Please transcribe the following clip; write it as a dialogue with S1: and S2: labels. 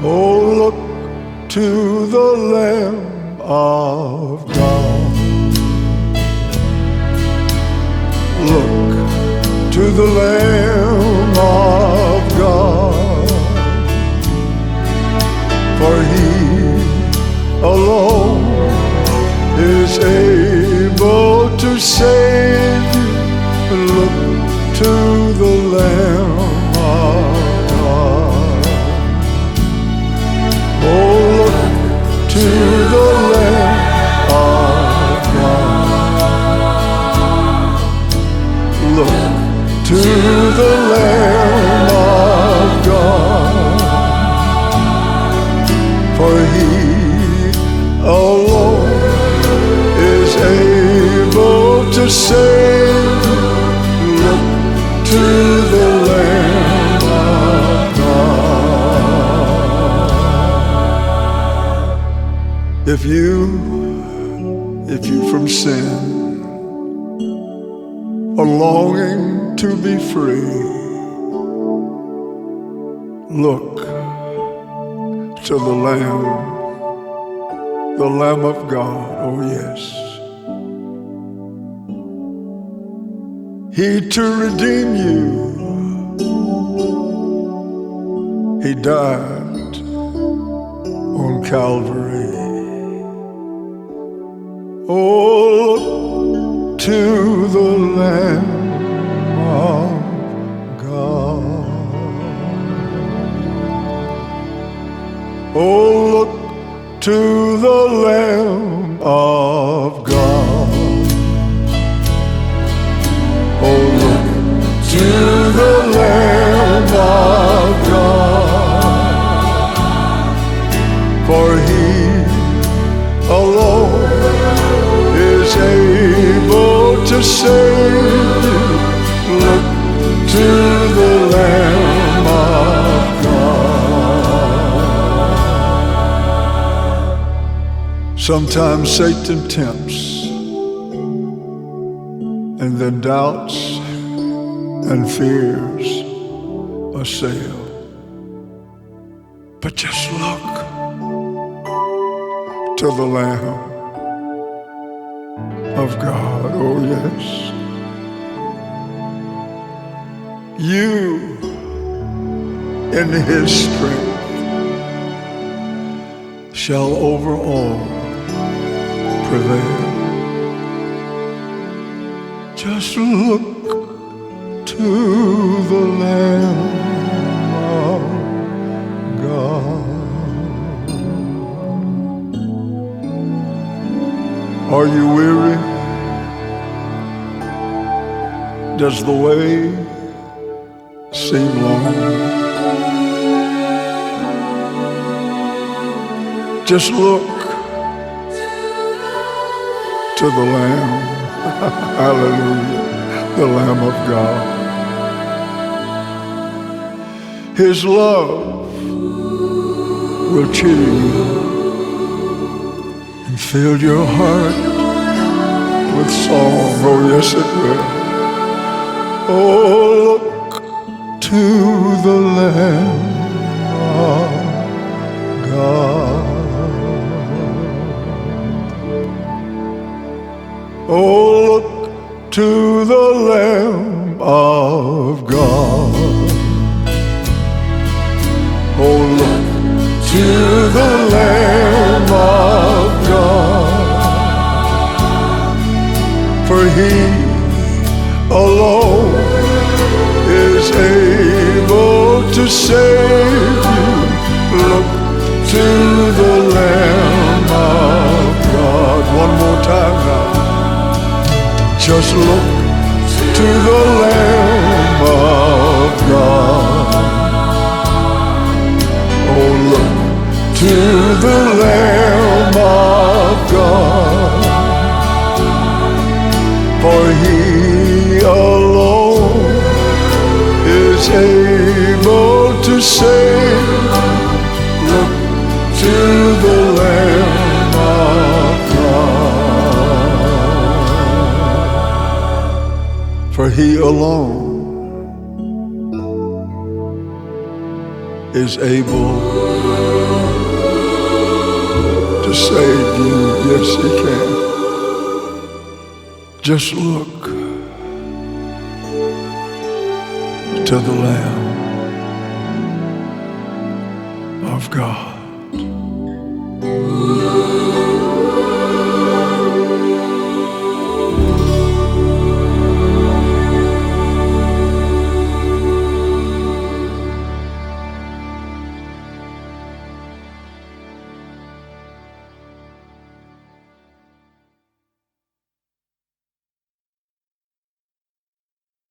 S1: Oh, the Lamb of God. Look to the Lamb of God, for He alone is able to save the Lamb of God. For he alone is able to save. Look to the Lamb of God. If you, if you from sin are longing to be free, look to the Lamb, the Lamb of God, oh yes. He to redeem you, He died on Calvary. Oh, to the Lamb Oh, look to the Lamb of God. Oh, look to the Lamb of God. For he alone is able to save. Look to Sometimes Satan tempts, and then doubts and fears assail. But just look to the Lamb of God, oh yes. You in his strength shall over all prevail. Just look to the Lamb of God. Are you weary? Does the way seem long? Just look to the Lamb. Hallelujah. The Lamb of God. His love will cheer you and fill your heart with song. Oh, yes, it will. Oh, look to the Lamb of God. Oh, look to the Lamb of God. Oh, look to the Lamb of God. For he alone is able to save you. Look to Just look to the Lamb of God. Oh, look to the Lamb of God. For he he alone is able to save you. Yes, he can. Just look to the Lamb of God.